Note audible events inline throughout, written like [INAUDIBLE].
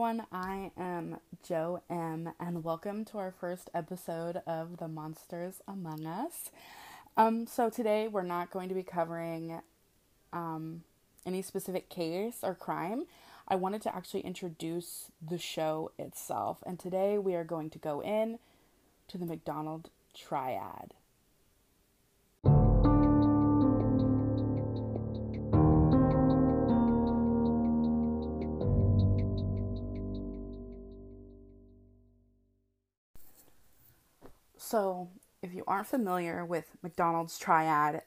everyone. I am Joe M, and welcome to our first episode of The Monsters Among Us. Um, so today we're not going to be covering um, any specific case or crime. I wanted to actually introduce the show itself, and today we are going to go in to the Macdonald Triad. So, if you aren't familiar with Macdonald's triad,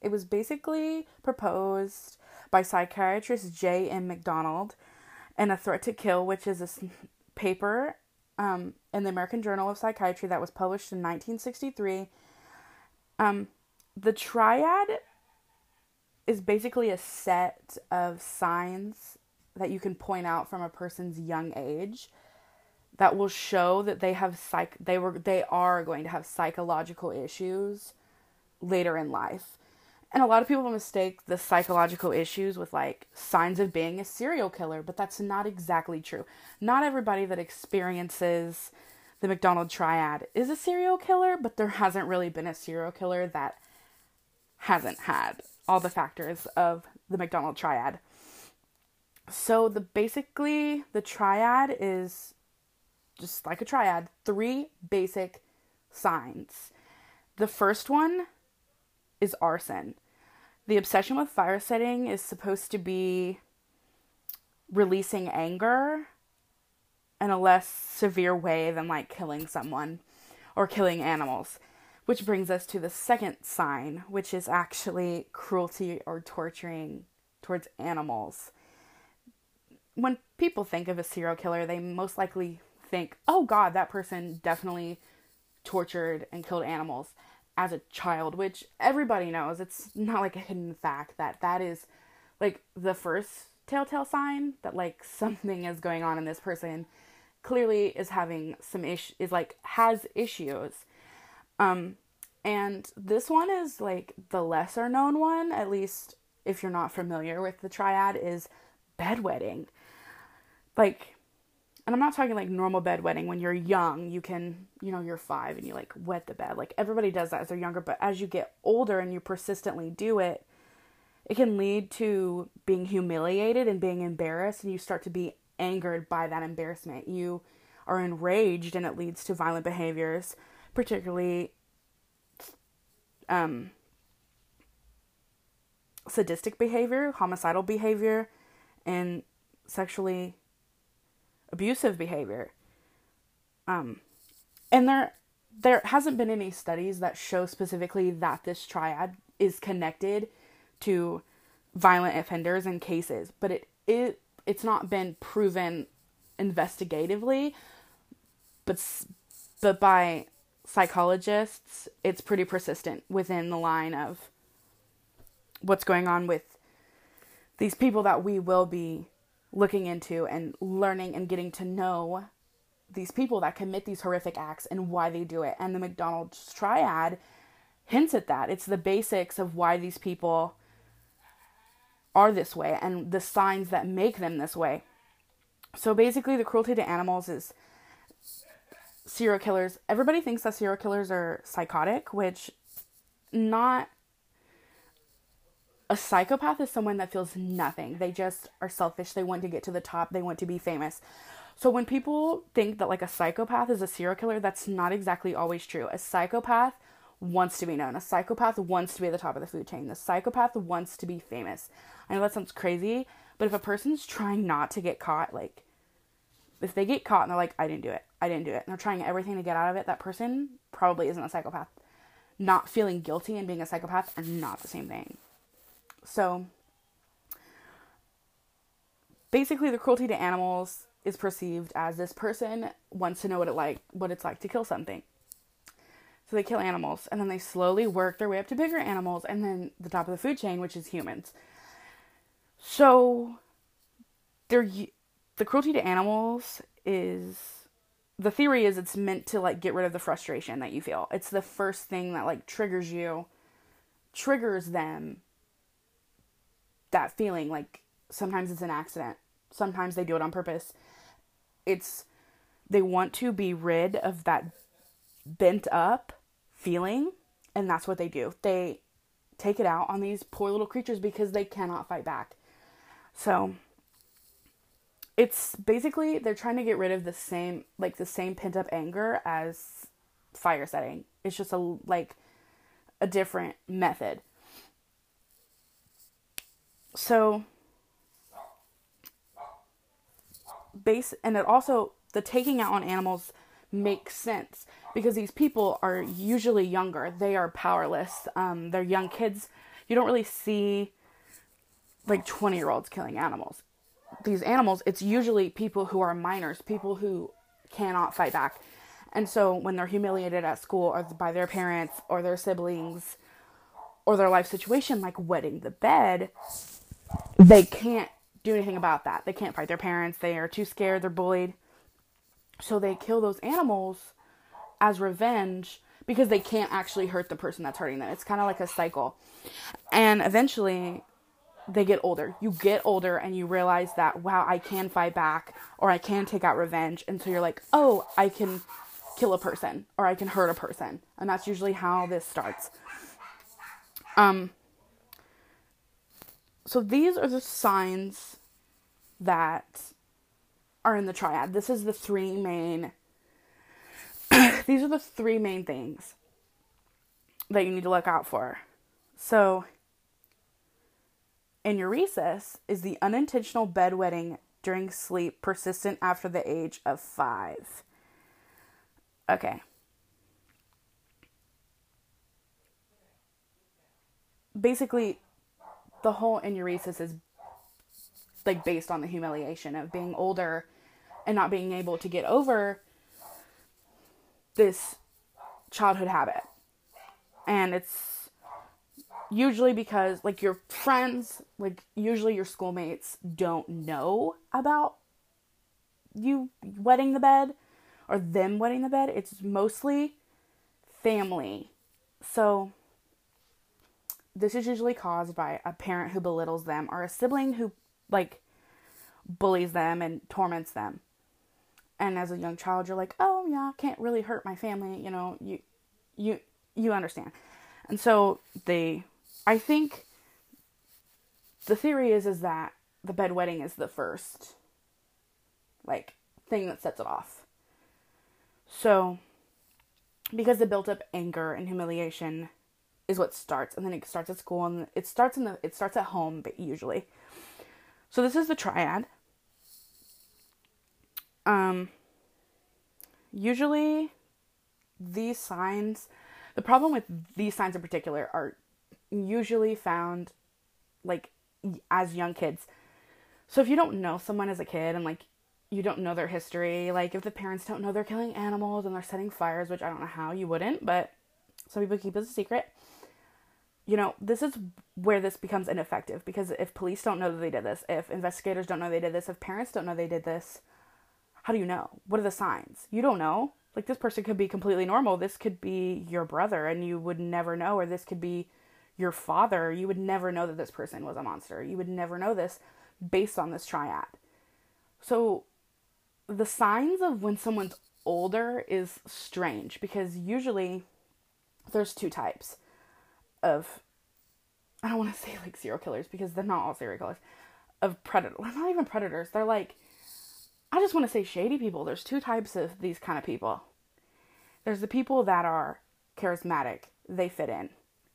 it was basically proposed by psychiatrist J. M. Macdonald in A Threat to Kill, which is a paper um, in the American Journal of Psychiatry that was published in 1963. Um, the triad is basically a set of signs that you can point out from a person's young age that will show that they have psych they were they are going to have psychological issues later in life. And a lot of people mistake the psychological issues with like signs of being a serial killer, but that's not exactly true. Not everybody that experiences the Macdonald triad is a serial killer, but there hasn't really been a serial killer that hasn't had all the factors of the Macdonald triad. So the basically the triad is just like a triad, three basic signs. The first one is arson. The obsession with fire setting is supposed to be releasing anger in a less severe way than like killing someone or killing animals. Which brings us to the second sign, which is actually cruelty or torturing towards animals. When people think of a serial killer, they most likely think, oh God, that person definitely tortured and killed animals as a child, which everybody knows. It's not like a hidden fact that that is like the first telltale sign that like [LAUGHS] something is going on in this person clearly is having some issue is like has issues um and this one is like the lesser known one at least if you're not familiar with the triad is bedwetting like and I'm not talking like normal bedwetting when you're young, you can, you know, you're five and you like wet the bed. Like everybody does that as they're younger, but as you get older and you persistently do it, it can lead to being humiliated and being embarrassed, and you start to be angered by that embarrassment. You are enraged, and it leads to violent behaviors, particularly um, sadistic behavior, homicidal behavior, and sexually abusive behavior. Um, and there there hasn't been any studies that show specifically that this triad is connected to violent offenders and cases, but it it it's not been proven investigatively, but but by psychologists, it's pretty persistent within the line of what's going on with these people that we will be looking into and learning and getting to know these people that commit these horrific acts and why they do it. And the Macdonald's triad hints at that. It's the basics of why these people are this way and the signs that make them this way. So basically, the cruelty to animals is serial killers. Everybody thinks that serial killers are psychotic, which not a psychopath is someone that feels nothing. They just are selfish. They want to get to the top. They want to be famous. So when people think that like a psychopath is a serial killer, that's not exactly always true. A psychopath wants to be known. A psychopath wants to be at the top of the food chain. The psychopath wants to be famous. I know that sounds crazy, but if a person's trying not to get caught, like if they get caught and they're like, I didn't do it, I didn't do it, and they're trying everything to get out of it, that person probably isn't a psychopath. Not feeling guilty and being a psychopath are not the same thing. So basically the cruelty to animals is perceived as this person wants to know what it like what it's like to kill something. So they kill animals and then they slowly work their way up to bigger animals and then the top of the food chain which is humans. So they're the cruelty to animals is the theory is it's meant to like get rid of the frustration that you feel. It's the first thing that like triggers you triggers them that feeling like sometimes it's an accident sometimes they do it on purpose. It's they want to be rid of that bent up feeling, and that's what they do. They take it out on these poor little creatures because they cannot fight back. So it's basically they're trying to get rid of the same like the same pent up anger as fire setting. It's just a like a different method. So base and it also the taking out on animals makes sense because these people are usually younger. They are powerless. Um, they're young kids. You don't really see like 20 year olds killing animals. These animals, it's usually people who are minors, people who cannot fight back. And so when they're humiliated at school or by their parents or their siblings or their life situation, like wetting the bed, they can't do anything about that. They can't fight their parents. They are too scared. They're bullied. So they kill those animals as revenge because they can't actually hurt the person that's hurting them. It's kind of like a cycle. And eventually they get older. You get older and you realize that, wow, I can fight back or I can take out revenge. And so you're like, oh, I can kill a person or I can hurt a person. And that's usually how this starts. Um, so these are the signs that are in the triad. This is the three main [CLEARS THROAT] these are the three main things that you need to look out for. So enuresis is the unintentional bedwetting during sleep persistent after the age of 5. Okay. Basically, the whole enuresis is like based on the humiliation of being older and not being able to get over this childhood habit. And it's usually because like your friends, like usually your schoolmates don't know about you wetting the bed or them wetting the bed. It's mostly family. So this is usually caused by a parent who belittles them or a sibling who like bullies them and torments them. And as a young child you're like, "Oh, yeah, can't really hurt my family, you know, you you you understand." And so they I think the theory is is that the bedwetting is the first like thing that sets it off. So because the built up anger and humiliation is what starts and then it starts at school and it starts in the it starts at home but usually. So this is the triad. Um usually these signs the problem with these signs in particular are usually found like as young kids. So if you don't know someone as a kid and like you don't know their history like if the parents don't know they're killing animals and they're setting fires which i don't know how you wouldn't but some people keep it a secret you know, this is where this becomes ineffective because if police don't know that they did this, if investigators don't know they did this, if parents don't know they did this, how do you know? What are the signs? You don't know. Like this person could be completely normal. This could be your brother and you would never know or this could be your father. You would never know that this person was a monster. You would never know this based on this triad. So the signs of when someone's older is strange because usually there's two types of I don't want to say like serial killers because they're not all serial killers of predators. Not even predators. They're like I just want to say shady people. There's two types of these kind of people. There's the people that are charismatic. They fit in.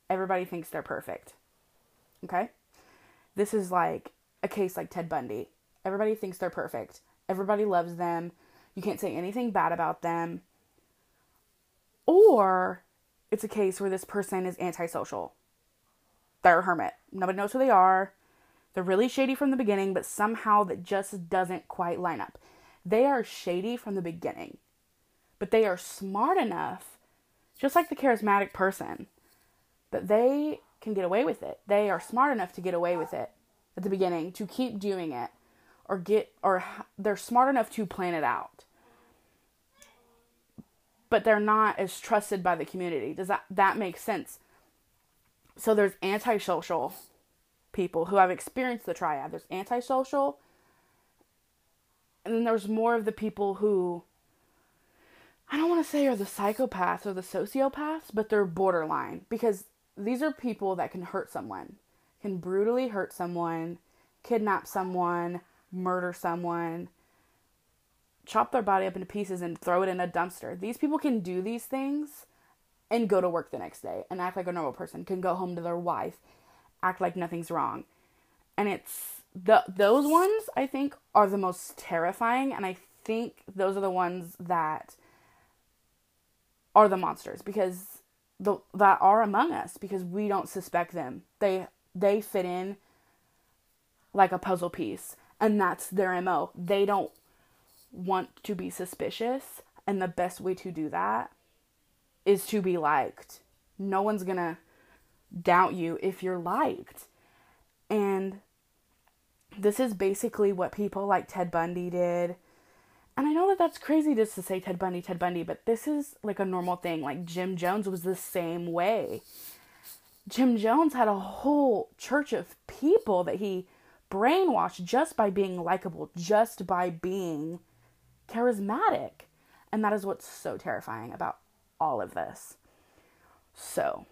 Everybody thinks they're perfect. Okay? This is like a case like Ted Bundy. Everybody thinks they're perfect. Everybody loves them. You can't say anything bad about them. Or it's a case where this person is antisocial. They're a hermit. Nobody knows who they are. They're really shady from the beginning, but somehow that just doesn't quite line up. They are shady from the beginning, but they are smart enough, just like the charismatic person, that they can get away with it. They are smart enough to get away with it at the beginning, to keep doing it, or get, or they're smart enough to plan it out but they're not as trusted by the community. Does that that make sense? So there's antisocial people who have experienced the triad. There's antisocial and then there's more of the people who I don't want to say are the psychopaths or the sociopaths, but they're borderline because these are people that can hurt someone, can brutally hurt someone, kidnap someone, murder someone, chop their body up into pieces and throw it in a dumpster. These people can do these things and go to work the next day and act like a normal person, can go home to their wife, act like nothing's wrong. And it's the those ones I think are the most terrifying and I think those are the ones that are the monsters because the that are among us because we don't suspect them. They they fit in like a puzzle piece and that's their MO. They don't want to be suspicious and the best way to do that is to be liked. No one's going to doubt you if you're liked. And this is basically what people like Ted Bundy did and I know that that's crazy just to say Ted Bundy, Ted Bundy, but this is like a normal thing. Like Jim Jones was the same way. Jim Jones had a whole church of people that he brainwashed just by being likable, just by being charismatic. And that is what's so terrifying about all of this. So,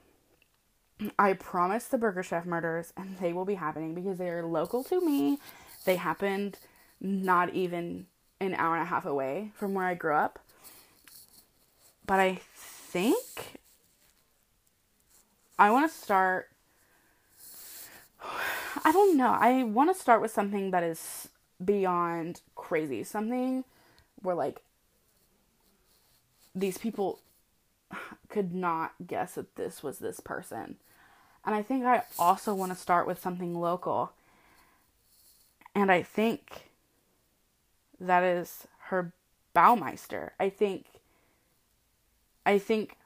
I promise the Burger Chef murders, and they will be happening because they are local to me. They happened not even an hour and a half away from where I grew up. But I think I want to start. [SIGHS] I don't know. I want to start with something that is beyond crazy. Something where, like, these people could not guess that this was this person. And I think I also want to start with something local. And I think that is Herb Baumeister. I think I think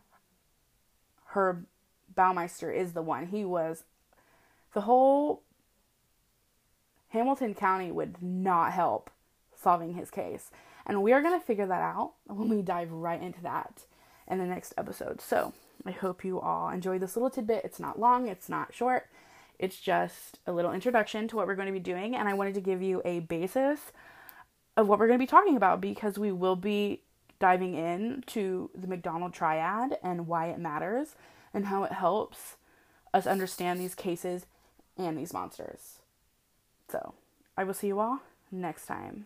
Herb Baumeister is the one. He was the whole Hamilton County would not help solving his case. And we are going to figure that out when we dive right into that in the next episode. So, I hope you all enjoy this little tidbit. It's not long, it's not short. It's just a little introduction to what we're going to be doing and I wanted to give you a basis of what we're going to be talking about because we will be diving in to the Macdonald triad and why it matters and how it helps us understand these cases and these monsters. So, I will see you all next time.